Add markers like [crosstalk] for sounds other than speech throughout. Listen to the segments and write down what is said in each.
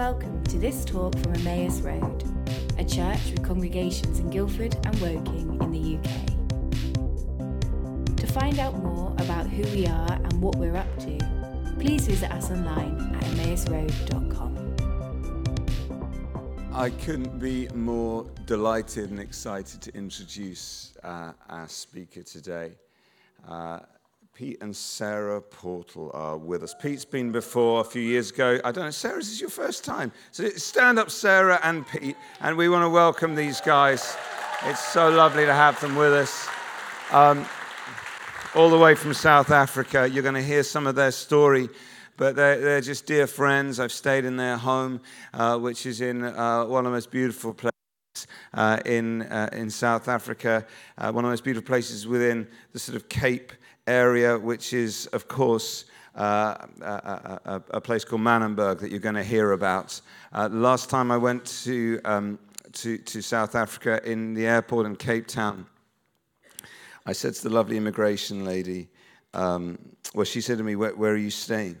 welcome to this talk from Emmaus Road, a church with congregations in Guildford and Woking in the UK. To find out more about who we are and what we're up to, please visit us online at emmausroad.com. I couldn't be more delighted and excited to introduce uh, our speaker today. Uh, Pete and Sarah Portal are with us. Pete's been before a few years ago. I don't know, Sarah, this is your first time. So stand up, Sarah and Pete, and we want to welcome these guys. It's so lovely to have them with us. Um, all the way from South Africa. You're going to hear some of their story but they're, they're, just dear friends. I've stayed in their home, uh, which is in uh, one of the most beautiful places uh, in, uh, in South Africa, uh, one of the most beautiful places within the sort of Cape area, which is, of course, uh, a, a, a, place called Manenberg that you're going to hear about. Uh, last time I went to, um, to, to, South Africa in the airport in Cape Town, I said to the lovely immigration lady, um, well, she said to me, where, where are you staying?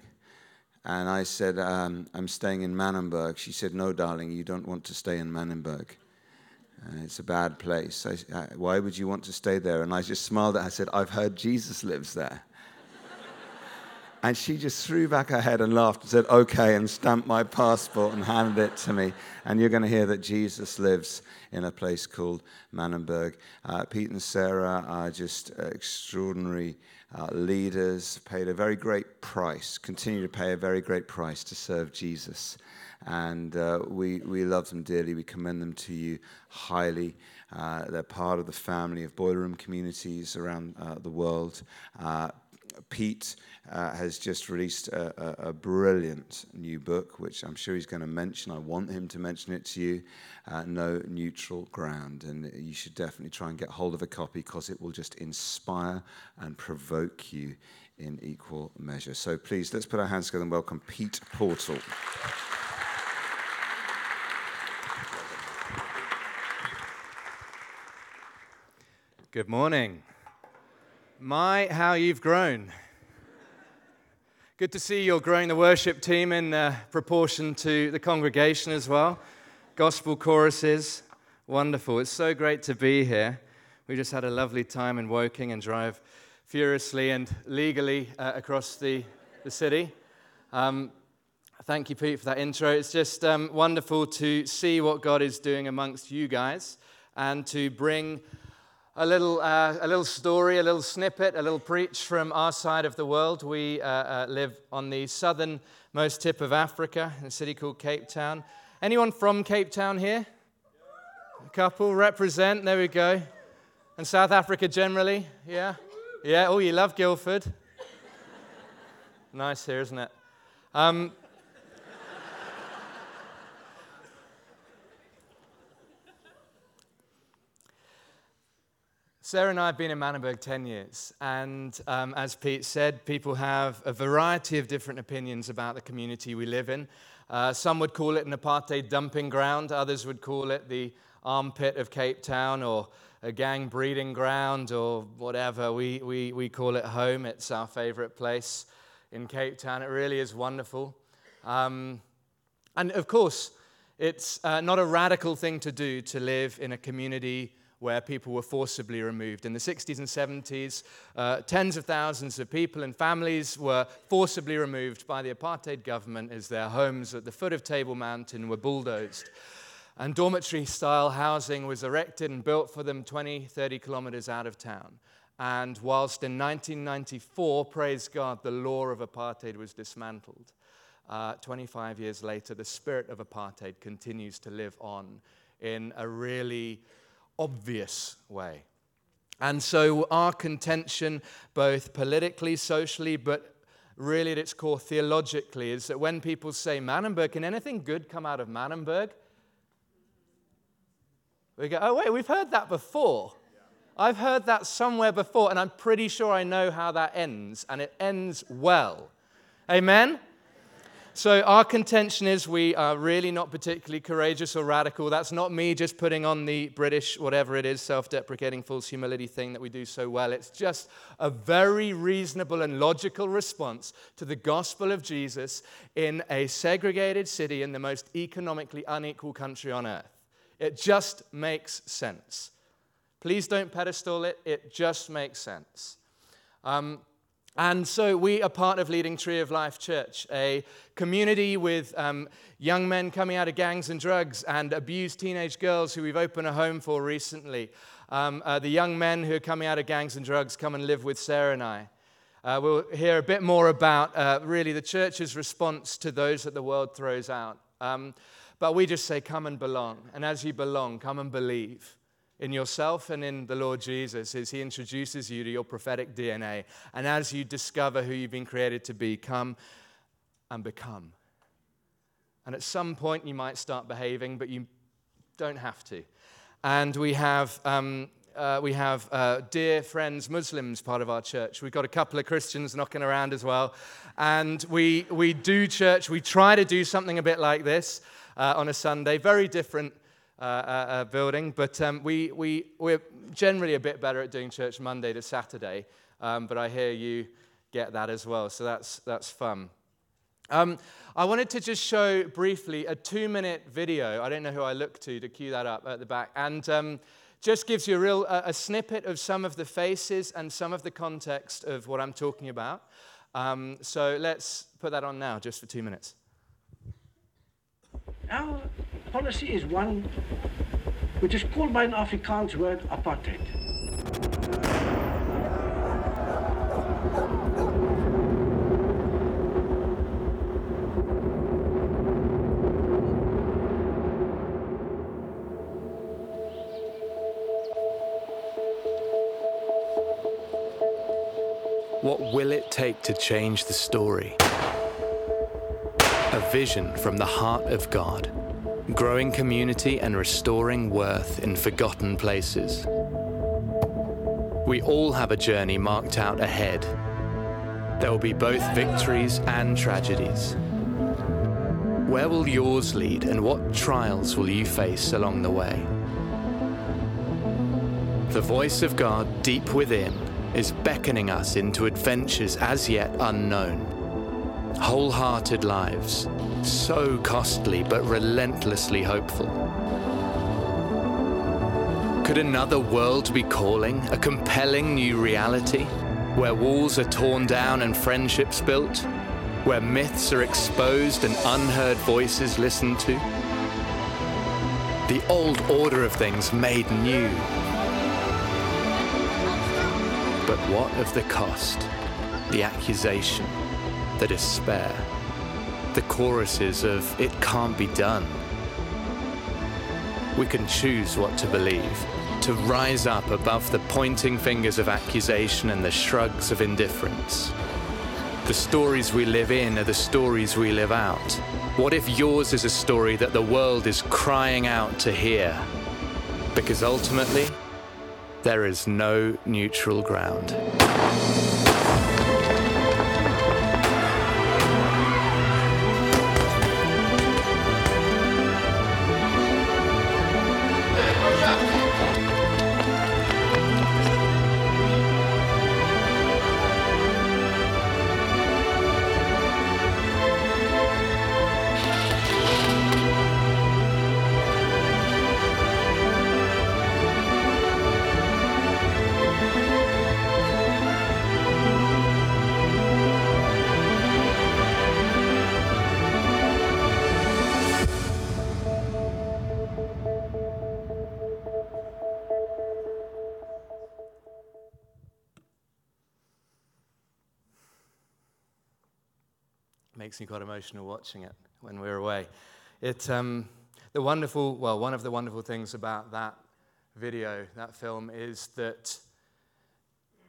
And I said, um, I'm staying in Manenberg. She said, No, darling, you don't want to stay in Manenberg. Uh, it's a bad place. I, uh, why would you want to stay there? And I just smiled at her. I said, I've heard Jesus lives there. [laughs] and she just threw back her head and laughed and said, Okay, and stamped my passport and handed it to me. And you're going to hear that Jesus lives in a place called Manenberg. Uh, Pete and Sarah are just extraordinary uh, leaders, paid a very great price, continue to pay a very great price to serve Jesus and uh, we, we love them dearly. We commend them to you highly. Uh, they're part of the family of boiler room communities around uh, the world. Uh, Pete uh, has just released a, a, a, brilliant new book, which I'm sure he's going to mention. I want him to mention it to you. Uh, no Neutral Ground. And you should definitely try and get hold of a copy because it will just inspire and provoke you in equal measure. So please, let's put our hands together and welcome Pete Portal. Good morning. My, how you've grown. Good to see you're growing the worship team in uh, proportion to the congregation as well. Gospel choruses, wonderful. It's so great to be here. We just had a lovely time in Woking and drive furiously and legally uh, across the, the city. Um, thank you, Pete, for that intro. It's just um, wonderful to see what God is doing amongst you guys and to bring a little, uh, a little story, a little snippet, a little preach from our side of the world. We uh, uh, live on the southernmost tip of Africa in a city called Cape Town. Anyone from Cape Town here? A couple represent, there we go. And South Africa generally? Yeah? Yeah, oh, you love Guildford. [laughs] nice here, isn't it? Um, Sarah and I have been in Manenberg 10 years, and um, as Pete said, people have a variety of different opinions about the community we live in. Uh, some would call it an apartheid dumping ground, others would call it the armpit of Cape Town or a gang breeding ground or whatever. We, we, we call it home, it's our favorite place in Cape Town. It really is wonderful. Um, and of course, it's uh, not a radical thing to do to live in a community where people were forcibly removed. In the 60s and 70s, uh, tens of thousands of people and families were forcibly removed by the apartheid government as their homes at the foot of Table Mountain were bulldozed. And dormitory style housing was erected and built for them 20, 30 kilometers out of town. And whilst in 1994, praise God, the law of apartheid was dismantled, uh, 25 years later, the spirit of apartheid continues to live on in a really obvious way. And so, our contention, both politically, socially, but really at its core theologically, is that when people say Manenberg, can anything good come out of Manenberg? We go, oh, wait, we've heard that before. I've heard that somewhere before, and I'm pretty sure I know how that ends, and it ends well. Amen? So, our contention is we are really not particularly courageous or radical. That's not me just putting on the British, whatever it is, self deprecating false humility thing that we do so well. It's just a very reasonable and logical response to the gospel of Jesus in a segregated city in the most economically unequal country on earth. It just makes sense. Please don't pedestal it, it just makes sense. Um, and so we are part of leading Tree of Life Church, a community with um, young men coming out of gangs and drugs and abused teenage girls who we've opened a home for recently. Um, uh, the young men who are coming out of gangs and drugs come and live with Sarah and I. Uh, we'll hear a bit more about uh, really the church's response to those that the world throws out. Um, but we just say, come and belong. And as you belong, come and believe in yourself and in the Lord Jesus as He introduces you to your prophetic DNA. And as you discover who you've been created to be, come and become. And at some point, you might start behaving, but you don't have to. And we have. Um, uh, we have uh, dear friends, Muslims, part of our church. We've got a couple of Christians knocking around as well. And we, we do church, we try to do something a bit like this uh, on a Sunday, very different uh, uh, uh, building. But um, we, we, we're generally a bit better at doing church Monday to Saturday. Um, but I hear you get that as well. So that's, that's fun. Um, I wanted to just show briefly a two minute video. I don't know who I look to to cue that up at the back. And um, just gives you a real a, a, snippet of some of the faces and some of the context of what I'm talking about. Um, so let's put that on now, just for two minutes. Our policy is one which is called by an Afrikaans word apartheid. What will it take to change the story? A vision from the heart of God, growing community and restoring worth in forgotten places. We all have a journey marked out ahead. There will be both victories and tragedies. Where will yours lead, and what trials will you face along the way? The voice of God deep within is beckoning us into adventures as yet unknown wholehearted lives, so costly but relentlessly hopeful. Could another world be calling, a compelling new reality, where walls are torn down and friendships built, where myths are exposed and unheard voices listened to? The old order of things made new. But what of the cost? The accusation? The despair, the choruses of it can't be done. We can choose what to believe, to rise up above the pointing fingers of accusation and the shrugs of indifference. The stories we live in are the stories we live out. What if yours is a story that the world is crying out to hear? Because ultimately, there is no neutral ground. Makes me quite emotional watching it when we're away. It, um, the wonderful, well, one of the wonderful things about that video, that film, is that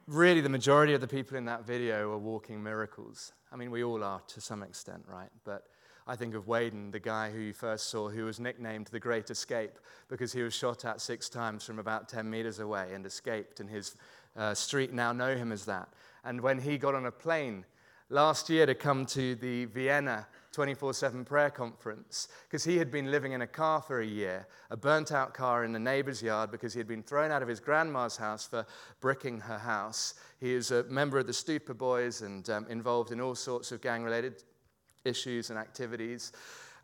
really the majority of the people in that video are walking miracles. I mean, we all are to some extent, right? But I think of Waden, the guy who you first saw, who was nicknamed the Great Escape because he was shot at six times from about 10 meters away and escaped, and his uh, street now know him as that. And when he got on a plane last year to come to the Vienna 24 7 prayer conference because he had been living in a car for a year, a burnt out car in the neighbor's yard because he had been thrown out of his grandma's house for bricking her house. He is a member of the Stupa Boys and um, involved in all sorts of gang related issues and activities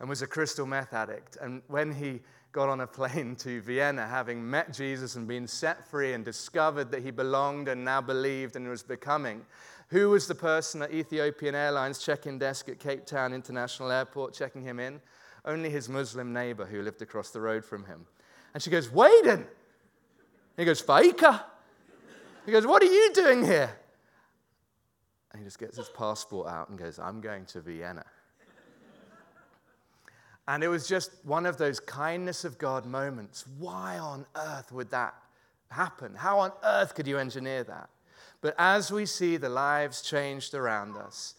and was a crystal meth addict. And when he got on a [laughs] plane to Vienna, having met Jesus and been set free and discovered that he belonged and now believed and was becoming, who was the person at Ethiopian Airlines check-in desk at Cape Town International Airport checking him in? Only his Muslim neighbor who lived across the road from him. And she goes, Waden. He goes, Faika. He goes, What are you doing here? And he just gets his passport out and goes, I'm going to Vienna. And it was just one of those kindness of God moments. Why on earth would that happen? How on earth could you engineer that? But as we see the lives changed around us,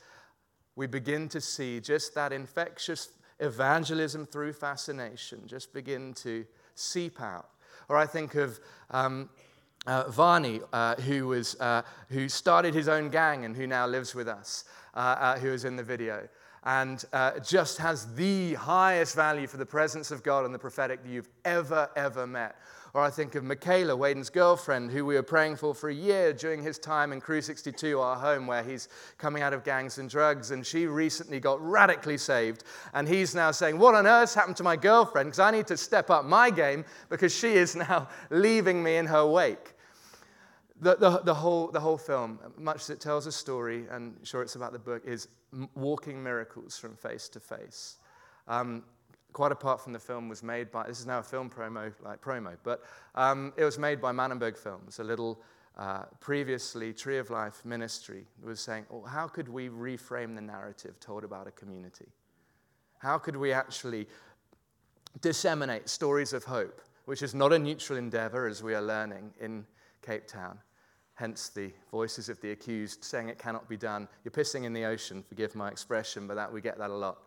we begin to see just that infectious evangelism through fascination just begin to seep out. Or I think of um, uh, Varney, uh, who, was, uh, who started his own gang and who now lives with us, uh, uh, who is in the video, and uh, just has the highest value for the presence of God and the prophetic that you've ever, ever met. Or I think of Michaela, Waden's girlfriend, who we were praying for for a year during his time in Crew 62, our home, where he's coming out of gangs and drugs. And she recently got radically saved. And he's now saying, What on earth happened to my girlfriend? Because I need to step up my game because she is now [laughs] leaving me in her wake. The, the, the, whole, the whole film, much as it tells a story, and sure it's about the book, is walking miracles from face to face. Um, quite apart from the film, was made by, this is now a film promo, like promo, but um, it was made by Manenberg Films, a little uh, previously Tree of Life ministry was saying, oh, how could we reframe the narrative told about a community? How could we actually disseminate stories of hope, which is not a neutral endeavor as we are learning in Cape Town? Hence the voices of the accused saying it cannot be done. You're pissing in the ocean, forgive my expression, but that we get that a lot.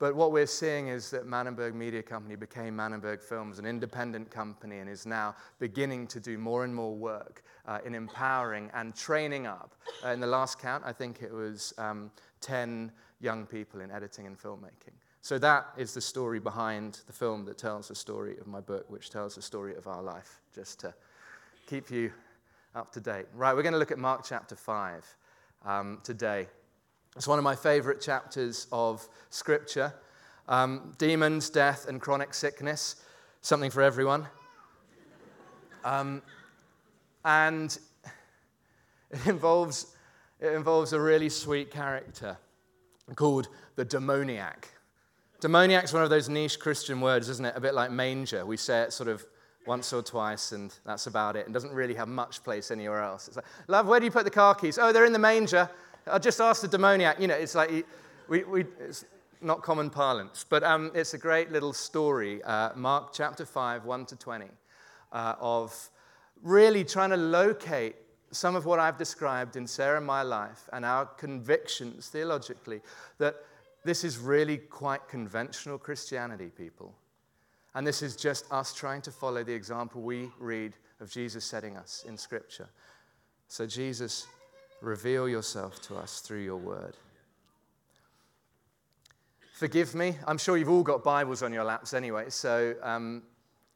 But what we're seeing is that Manenberg Media Company became Manenberg Films, an independent company, and is now beginning to do more and more work uh, in empowering and training up. Uh, in the last count, I think it was um, 10 young people in editing and filmmaking. So that is the story behind the film that tells the story of my book, which tells the story of our life, just to keep you up to date. Right, we're going to look at Mark chapter 5 um, today. It's one of my favorite chapters of Scripture. Um, demons, death, and chronic sickness, something for everyone. Um, and it involves, it involves a really sweet character called the demoniac. Demoniac's one of those niche Christian words, isn't it? A bit like manger. We say it sort of once or twice, and that's about it, and doesn't really have much place anywhere else. It's like, love, where do you put the car keys? Oh, they're in the manger. I just asked the demoniac. You know, it's like we, we, it's not common parlance, but um, it's a great little story. Uh, Mark chapter 5, 1 to 20, uh, of really trying to locate some of what I've described in Sarah and my life and our convictions theologically that this is really quite conventional Christianity, people. And this is just us trying to follow the example we read of Jesus setting us in Scripture. So, Jesus Reveal yourself to us through your word. Forgive me. I'm sure you've all got Bibles on your laps anyway, so um,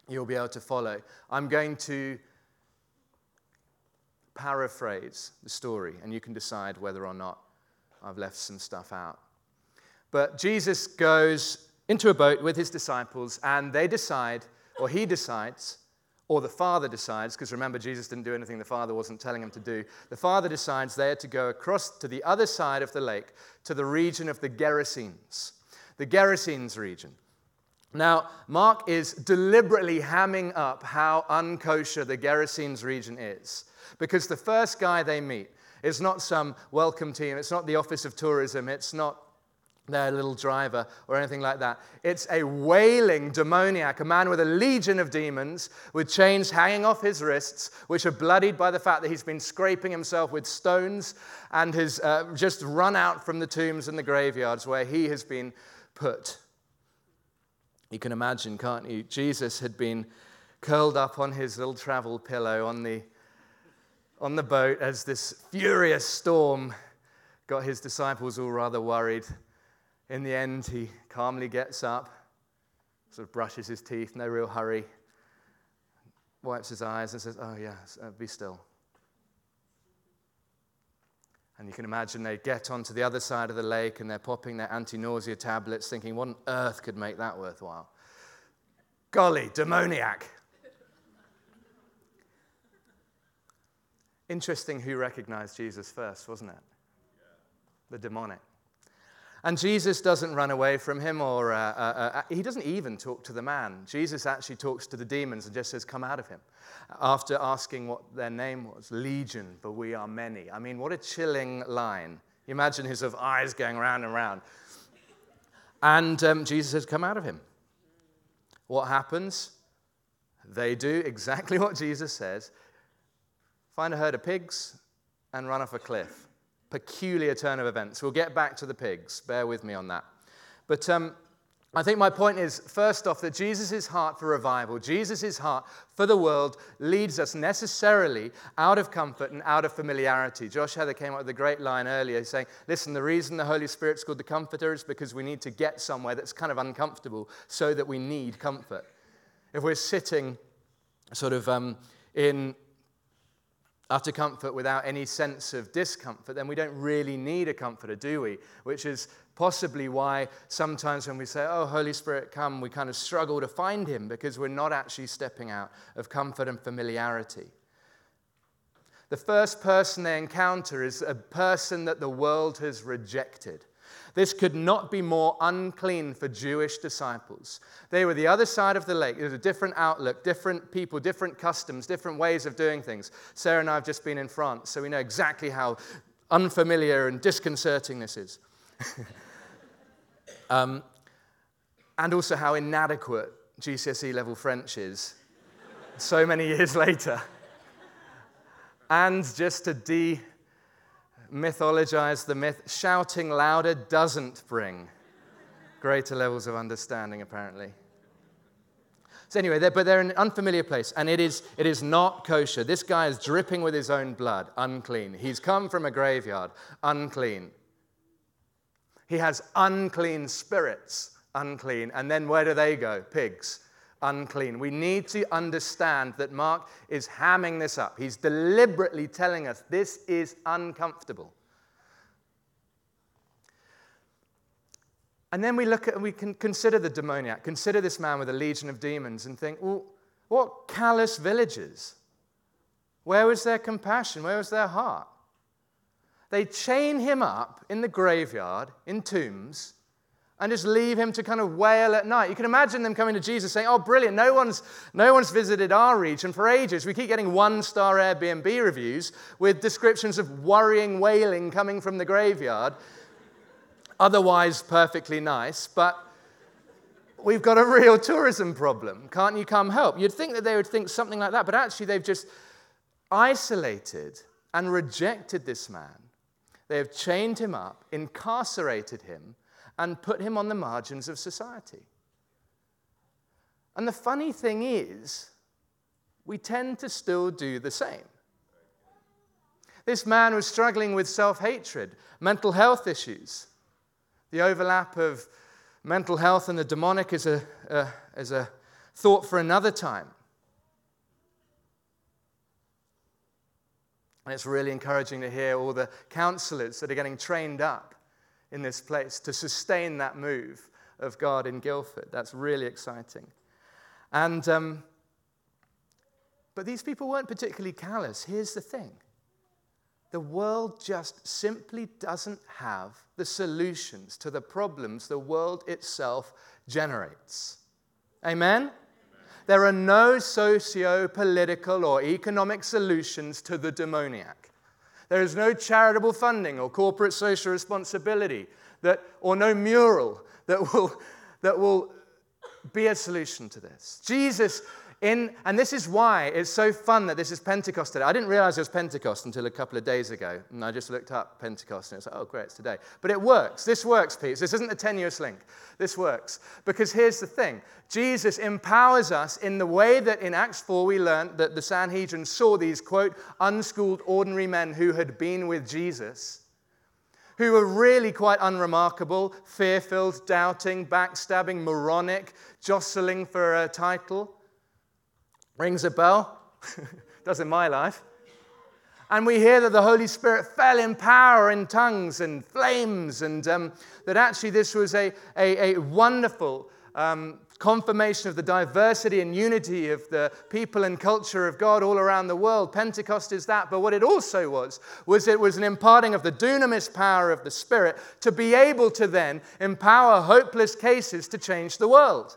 you'll be able to follow. I'm going to paraphrase the story, and you can decide whether or not I've left some stuff out. But Jesus goes into a boat with his disciples, and they decide, or he decides, or the father decides, because remember, Jesus didn't do anything the father wasn't telling him to do. The father decides they are to go across to the other side of the lake, to the region of the Gerasenes, the Gerasenes region. Now, Mark is deliberately hamming up how unkosher the Gerasenes region is, because the first guy they meet is not some welcome team, it's not the Office of Tourism, it's not their little driver or anything like that. It's a wailing demoniac, a man with a legion of demons, with chains hanging off his wrists, which are bloodied by the fact that he's been scraping himself with stones and has uh, just run out from the tombs and the graveyards where he has been put. You can imagine, can't you? Jesus had been curled up on his little travel pillow on the, on the boat as this furious storm got his disciples all rather worried In the end, he calmly gets up, sort of brushes his teeth, no real hurry, wipes his eyes, and says, Oh, yes, uh, be still. And you can imagine they get onto the other side of the lake and they're popping their anti nausea tablets, thinking, What on earth could make that worthwhile? Golly, demoniac. Interesting who recognized Jesus first, wasn't it? The demonic. And Jesus doesn't run away from him, or uh, uh, uh, he doesn't even talk to the man. Jesus actually talks to the demons and just says, Come out of him. After asking what their name was Legion, for we are many. I mean, what a chilling line. You imagine his eyes going round and round. And um, Jesus says, Come out of him. What happens? They do exactly [laughs] what Jesus says find a herd of pigs and run off a cliff peculiar turn of events. We'll get back to the pigs. Bear with me on that. But um, I think my point is first off, that Jesus' heart for revival, Jesus' heart for the world, leads us necessarily out of comfort and out of familiarity. Josh Heather came up with a great line earlier saying, Listen, the reason the Holy Spirit's called the Comforter is because we need to get somewhere that's kind of uncomfortable so that we need comfort. If we're sitting sort of um, in utter comfort without any sense of discomfort, then we don't really need a comforter, do we? Which is possibly why sometimes when we say, Oh, Holy Spirit, come, we kind of struggle to find him because we're not actually stepping out of comfort and familiarity. The first person they encounter is a person that the world has rejected. This could not be more unclean for Jewish disciples. They were the other side of the lake. There's a different outlook, different people, different customs, different ways of doing things. Sarah and I have just been in France, so we know exactly how unfamiliar and disconcerting this is. [laughs] um, and also how inadequate GCSE level French is so many years [laughs] later. And just to de mythologize the myth, shouting louder doesn't bring greater levels of understanding, apparently. So, anyway, they're, but they're in an unfamiliar place, and it is, it is not kosher. This guy is dripping with his own blood, unclean. He's come from a graveyard, unclean. He has unclean spirits, unclean. And then where do they go? Pigs unclean. We need to understand that Mark is hamming this up. He's deliberately telling us this is uncomfortable. And then we look at, we can consider the demoniac, consider this man with a legion of demons, and think, well, what callous villagers? Where was their compassion? Where was their heart? They chain him up in the graveyard, in tombs, and just leave him to kind of wail at night. You can imagine them coming to Jesus saying, Oh, brilliant, no one's, no one's visited our region for ages. We keep getting one star Airbnb reviews with descriptions of worrying wailing coming from the graveyard. Otherwise, perfectly nice, but we've got a real tourism problem. Can't you come help? You'd think that they would think something like that, but actually, they've just isolated and rejected this man. They have chained him up, incarcerated him and put him on the margins of society. And the funny thing is, we tend to still do the same. This man was struggling with self hatred, mental health issues. The overlap of mental health and the demonic is a, a, is a thought for another time. And it's really encouraging to hear all the counselors that are getting trained up in this place to sustain that move of God in Guildford. That's really exciting. And, um, but these people weren't particularly callous. Here's the thing the world just simply doesn't have the solutions to the problems the world itself generates. Amen? There are no socio political or economic solutions to the demoniac. There is no charitable funding or corporate social responsibility that, or no mural that will, that will be a solution to this. Jesus in, and this is why it's so fun that this is Pentecost today. I didn't realize it was Pentecost until a couple of days ago, and I just looked up Pentecost and it's like, oh, great, it's today. But it works. This works, Pete. This isn't a tenuous link. This works. Because here's the thing Jesus empowers us in the way that in Acts 4 we learned that the Sanhedrin saw these, quote, unschooled, ordinary men who had been with Jesus who were really quite unremarkable, fear filled, doubting, backstabbing, moronic, jostling for a title. Rings a bell? [laughs] Does in my life. And we hear that the Holy Spirit fell in power in tongues and flames, and um, that actually this was a, a, a wonderful um, confirmation of the diversity and unity of the people and culture of God all around the world. Pentecost is that, but what it also was, was it was an imparting of the dunamis power of the Spirit to be able to then empower hopeless cases to change the world.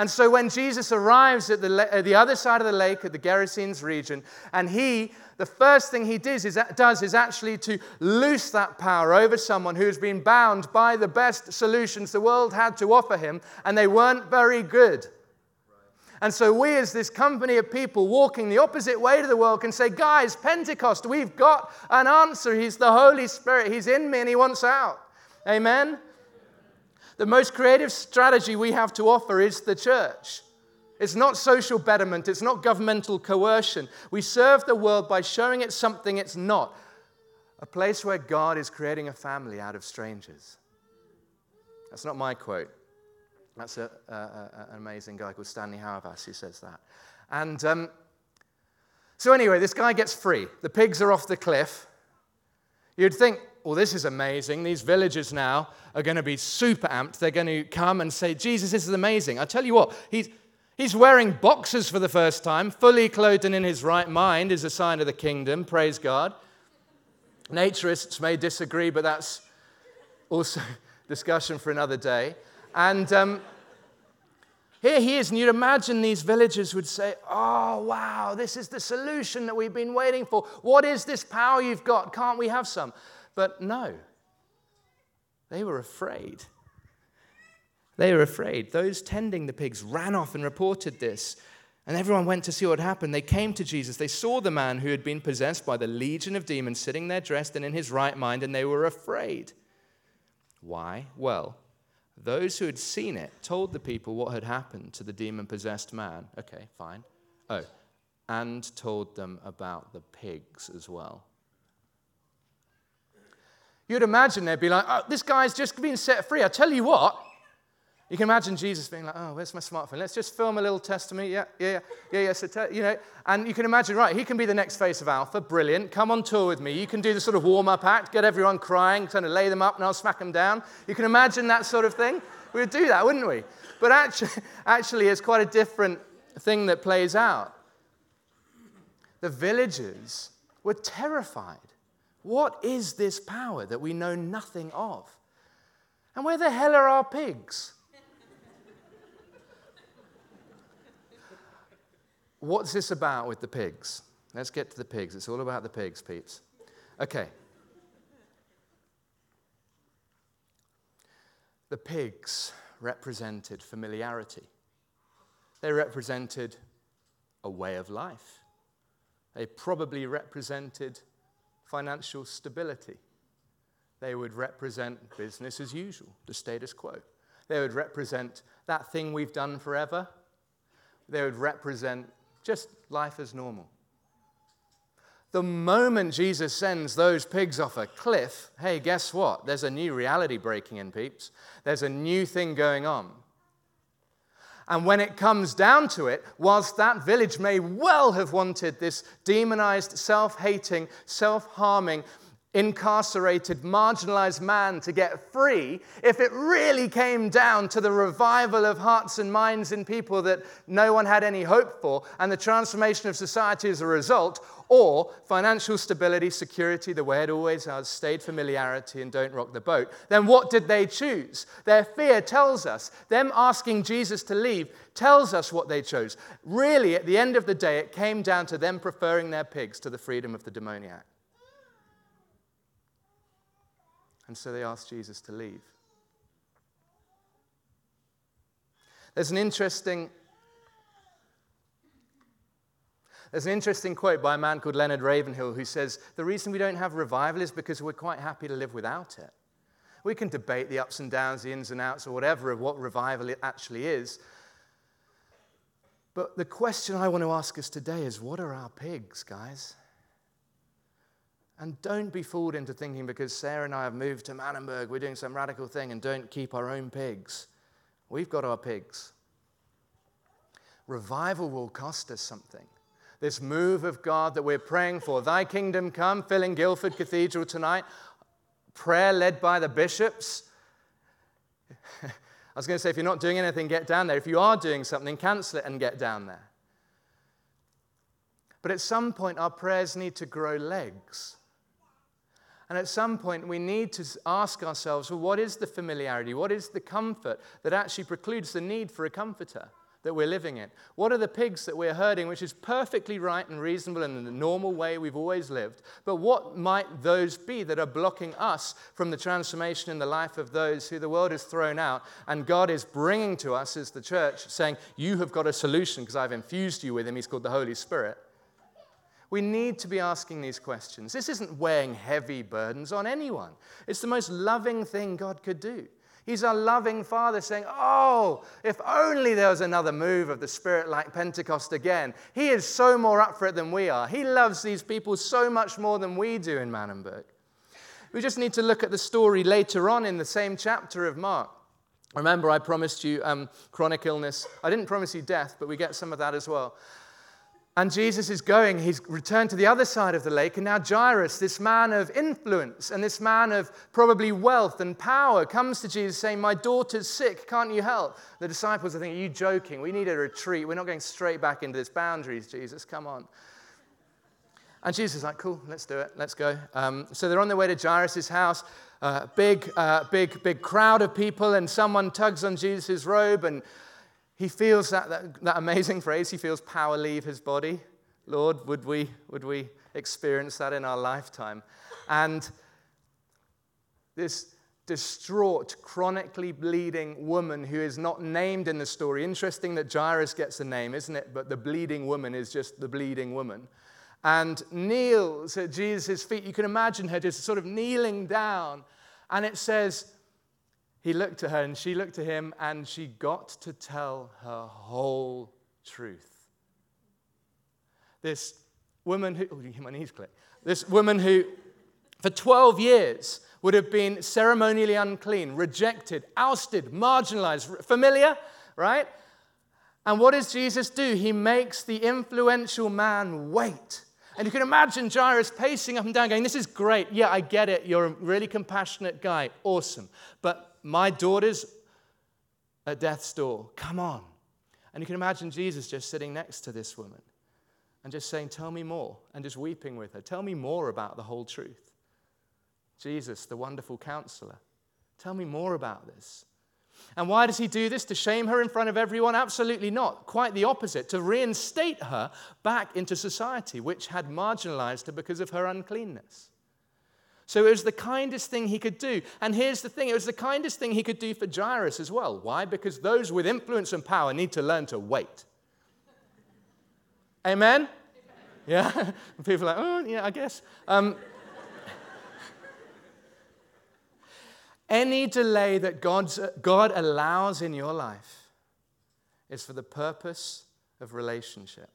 And so when Jesus arrives at the, at the other side of the lake, at the Gerasenes region, and he the first thing he does is, does is actually to loose that power over someone who's been bound by the best solutions the world had to offer him, and they weren't very good. And so, we, as this company of people walking the opposite way to the world, can say, Guys, Pentecost, we've got an answer. He's the Holy Spirit. He's in me and He wants out. Amen? The most creative strategy we have to offer is the church. It's not social betterment, it's not governmental coercion. We serve the world by showing it something it's not a place where God is creating a family out of strangers. That's not my quote. That's a, a, a, an amazing guy called Stanley Hauerwas who says that. And um, so, anyway, this guy gets free. The pigs are off the cliff. You'd think, well, this is amazing. These villagers now are going to be super amped. They're going to come and say, Jesus, this is amazing. I tell you what, he's, He's wearing boxers for the first time, fully clothed and in his right mind is a sign of the kingdom. Praise God. Naturists may disagree, but that's also [laughs] discussion for another day. And um, here he is, and you'd imagine these villagers would say, Oh, wow, this is the solution that we've been waiting for. What is this power you've got? Can't we have some? But no, they were afraid. They were afraid. Those tending the pigs ran off and reported this. And everyone went to see what happened. They came to Jesus. They saw the man who had been possessed by the legion of demons sitting there dressed and in his right mind, and they were afraid. Why? Well, those who had seen it told the people what had happened to the demon possessed man. Okay, fine. Oh, and told them about the pigs as well. You'd imagine they'd be like, oh, this guy's just been set free. I tell you what, you can imagine Jesus being like, oh, where's my smartphone? Let's just film a little testimony. Yeah, yeah, yeah, yeah. So, te- you know, and you can imagine, right, he can be the next face of Alpha. Brilliant. Come on tour with me. You can do the sort of warm up act, get everyone crying, kind of lay them up, and I'll smack them down. You can imagine that sort of thing. We would do that, wouldn't we? But actually, [laughs] actually, it's quite a different thing that plays out. The villagers were terrified. What is this power that we know nothing of? And where the hell are our pigs? What's this about with the pigs? Let's get to the pigs. It's all about the pigs, peeps. Okay. The pigs represented familiarity, they represented a way of life, they probably represented financial stability. They would represent business as usual, the status quo. They would represent that thing we've done forever. They would represent just life as normal. The moment Jesus sends those pigs off a cliff, hey, guess what? There's a new reality breaking in, peeps. There's a new thing going on. And when it comes down to it, whilst that village may well have wanted this demonized, self hating, self harming, incarcerated, marginalized man to get free, if it really came down to the revival of hearts and minds in people that no one had any hope for, and the transformation of society as a result, or financial stability, security, the way it always has, stayed familiarity and don't rock the boat, then what did they choose? Their fear tells us, them asking Jesus to leave tells us what they chose. Really, at the end of the day, it came down to them preferring their pigs to the freedom of the demoniac. And so they asked Jesus to leave. There's an interesting There's an interesting quote by a man called Leonard Ravenhill who says, The reason we don't have revival is because we're quite happy to live without it. We can debate the ups and downs, the ins and outs, or whatever of what revival actually is. But the question I want to ask us today is what are our pigs, guys? And don't be fooled into thinking because Sarah and I have moved to Manenberg, we're doing some radical thing and don't keep our own pigs. We've got our pigs. Revival will cost us something. This move of God that we're praying for, Thy kingdom come, filling Guildford Cathedral tonight, prayer led by the bishops. [laughs] I was going to say, if you're not doing anything, get down there. If you are doing something, cancel it and get down there. But at some point, our prayers need to grow legs. And at some point, we need to ask ourselves well, what is the familiarity? What is the comfort that actually precludes the need for a comforter that we're living in? What are the pigs that we're herding, which is perfectly right and reasonable and in the normal way we've always lived? But what might those be that are blocking us from the transformation in the life of those who the world has thrown out and God is bringing to us as the church, saying, You have got a solution because I've infused you with Him? He's called the Holy Spirit. We need to be asking these questions. This isn't weighing heavy burdens on anyone. It's the most loving thing God could do. He's a loving Father saying, Oh, if only there was another move of the Spirit like Pentecost again. He is so more up for it than we are. He loves these people so much more than we do in Manenberg. We just need to look at the story later on in the same chapter of Mark. Remember, I promised you um, chronic illness. I didn't promise you death, but we get some of that as well. And Jesus is going, he's returned to the other side of the lake, and now Jairus, this man of influence and this man of probably wealth and power, comes to Jesus saying, My daughter's sick, can't you help? The disciples are thinking, Are you joking? We need a retreat. We're not going straight back into this boundaries, Jesus, come on. And Jesus is like, Cool, let's do it, let's go. Um, so they're on their way to Jairus' house. Uh, big, uh, big, big crowd of people, and someone tugs on Jesus' robe and he feels that, that, that amazing [laughs] phrase, he feels power leave his body. Lord, would we, would we experience that in our lifetime? And this distraught, chronically bleeding woman who is not named in the story. Interesting that Jairus gets a name, isn't it? But the bleeding woman is just the bleeding woman. And kneels at Jesus' feet. You can imagine her just sort of kneeling down. And it says, he looked at her and she looked at him and she got to tell her whole truth. This woman who, oh, my knees click. This woman who, for 12 years, would have been ceremonially unclean, rejected, ousted, marginalized. Familiar, right? And what does Jesus do? He makes the influential man wait. And you can imagine Jairus pacing up and down, going, This is great. Yeah, I get it. You're a really compassionate guy. Awesome. But my daughter's at death's door. Come on. And you can imagine Jesus just sitting next to this woman and just saying, Tell me more, and just weeping with her. Tell me more about the whole truth. Jesus, the wonderful counselor, tell me more about this. And why does he do this? To shame her in front of everyone? Absolutely not. Quite the opposite. To reinstate her back into society, which had marginalized her because of her uncleanness. So it was the kindest thing he could do. And here's the thing it was the kindest thing he could do for Jairus as well. Why? Because those with influence and power need to learn to wait. Amen? Yeah? [laughs] People are like, oh, yeah, I guess. Um, [laughs] any delay that God's, God allows in your life is for the purpose of relationship.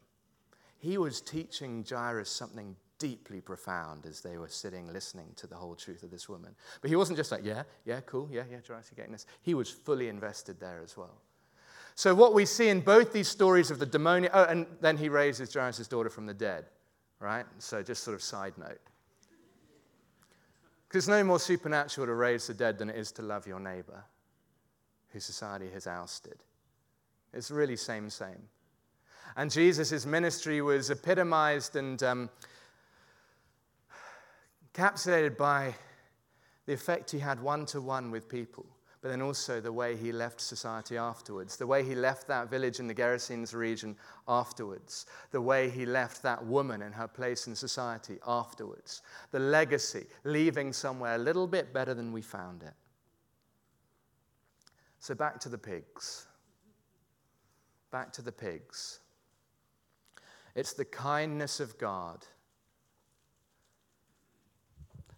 He was teaching Jairus something deeply profound as they were sitting listening to the whole truth of this woman. But he wasn't just like, yeah, yeah, cool, yeah, yeah, Jairus, you're getting this. He was fully invested there as well. So, what we see in both these stories of the demoniac, oh, and then he raises Jairus' daughter from the dead, right? So, just sort of side note. Because it's no more supernatural to raise the dead than it is to love your neighbor who society has ousted. It's really same, same. And Jesus' ministry was epitomized and um, captivated by the effect he had one to one with people, but then also the way he left society afterwards, the way he left that village in the Gerasenes region afterwards, the way he left that woman and her place in society afterwards, the legacy, leaving somewhere a little bit better than we found it. So back to the pigs. Back to the pigs. It's the kindness of God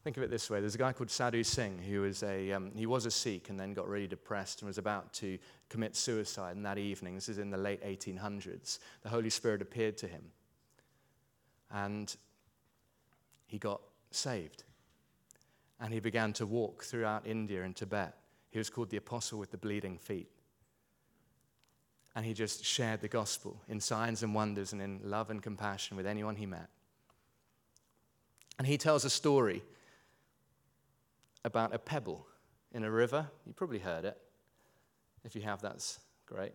Think of it this way there's a guy called Sadhu Singh who was a, um, he was a Sikh and then got really depressed and was about to commit suicide. And that evening, this is in the late 1800s, the Holy Spirit appeared to him. And he got saved. And he began to walk throughout India and Tibet. He was called the Apostle with the Bleeding Feet. And he just shared the gospel in signs and wonders and in love and compassion with anyone he met. And he tells a story about a pebble in a river. You probably heard it. If you have, that's great.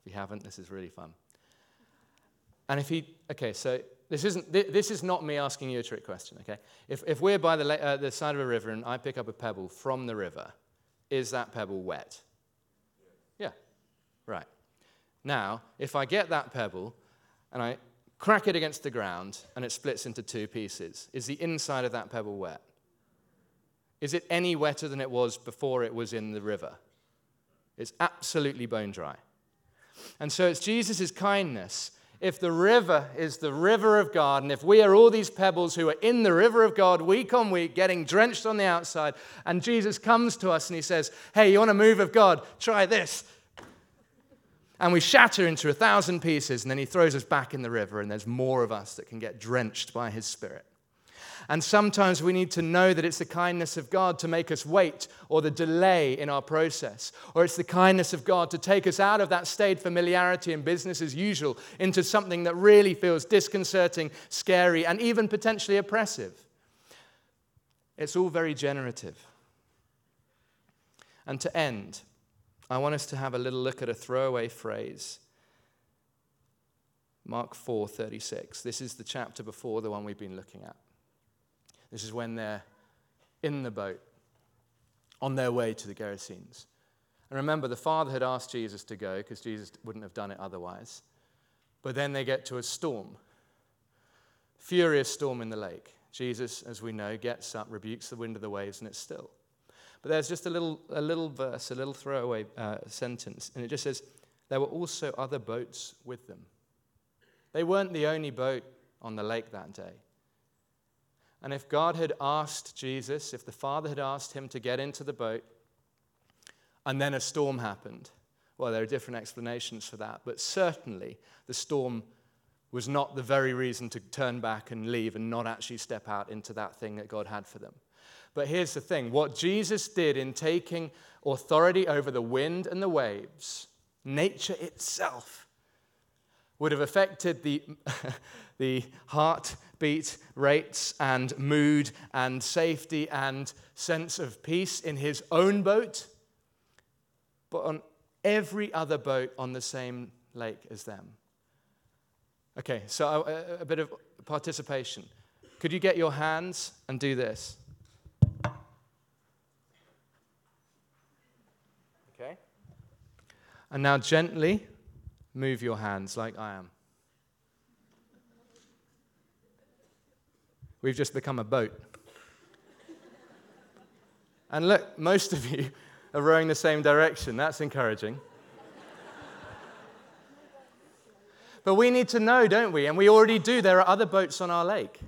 If you haven't, this is really fun. And if he, okay, so this isn't, this is not me asking you a trick question, okay? If, if we're by the, uh, the side of a river and I pick up a pebble from the river, is that pebble wet? Yeah, right. Now, if I get that pebble and I crack it against the ground and it splits into two pieces, is the inside of that pebble wet? Is it any wetter than it was before it was in the river? It's absolutely bone dry. And so it's Jesus' kindness. If the river is the river of God, and if we are all these pebbles who are in the river of God week on week, getting drenched on the outside, and Jesus comes to us and he says, Hey, you want a move of God? Try this. And we shatter into a thousand pieces, and then he throws us back in the river, and there's more of us that can get drenched by his spirit. And sometimes we need to know that it's the kindness of God to make us wait or the delay in our process. Or it's the kindness of God to take us out of that staid familiarity and business as usual into something that really feels disconcerting, scary, and even potentially oppressive. It's all very generative. And to end, I want us to have a little look at a throwaway phrase. Mark 4:36. This is the chapter before the one we've been looking at. This is when they're in the boat on their way to the Gerasenes. And remember, the Father had asked Jesus to go because Jesus wouldn't have done it otherwise. But then they get to a storm, furious storm in the lake. Jesus, as we know, gets up, rebukes the wind of the waves, and it's still. But there's just a little, a little verse, a little throwaway uh, sentence, and it just says, There were also other boats with them. They weren't the only boat on the lake that day. And if God had asked Jesus, if the Father had asked him to get into the boat, and then a storm happened, well, there are different explanations for that, but certainly the storm was not the very reason to turn back and leave and not actually step out into that thing that God had for them. But here's the thing what Jesus did in taking authority over the wind and the waves, nature itself, would have affected the, [laughs] the heartbeat rates and mood and safety and sense of peace in his own boat, but on every other boat on the same lake as them. Okay, so a, a bit of participation. Could you get your hands and do this? Okay. And now gently move your hands like I am. We've just become a boat. And look, most of you are rowing the same direction. That's encouraging. but we need to know, don't we? And we already do. There are other boats on our lake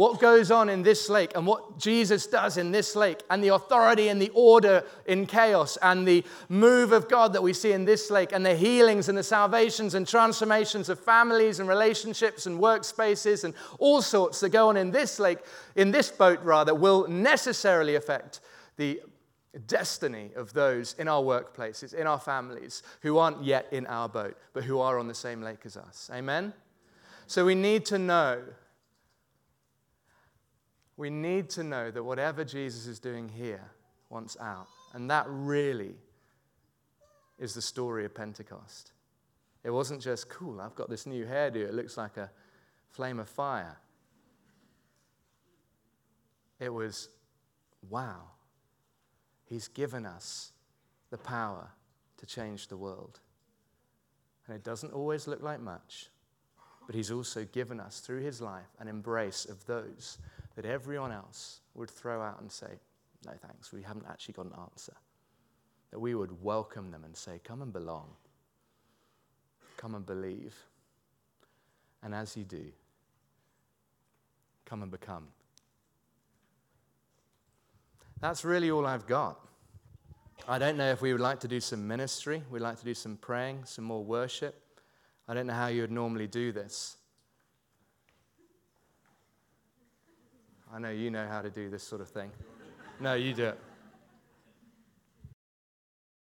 what goes on in this lake and what Jesus does in this lake and the authority and the order in chaos and the move of God that we see in this lake and the healings and the salvations and transformations of families and relationships and workspaces and all sorts that go on in this lake, in this boat rather, will necessarily affect the destiny of those in our workplaces, in our families, who aren't yet in our boat, but who are on the same lake as us. Amen? So we need to know we need to know that whatever Jesus is doing here wants out. And that really is the story of Pentecost. It wasn't just, cool, I've got this new hairdo, it looks like a flame of fire. It was, wow, he's given us the power to change the world. And it doesn't always look like much, but he's also given us through his life an embrace of those that everyone else would throw out and say, No thanks, we haven't actually got an answer. That we would welcome them and say, Come and belong. Come and believe. And as you do, come and become. That's really all I've got. I don't know if we would like to do some ministry. We'd like to do some praying, some more worship. I don't know how you would normally do this. I know you know how to do this sort of thing. No, you do it.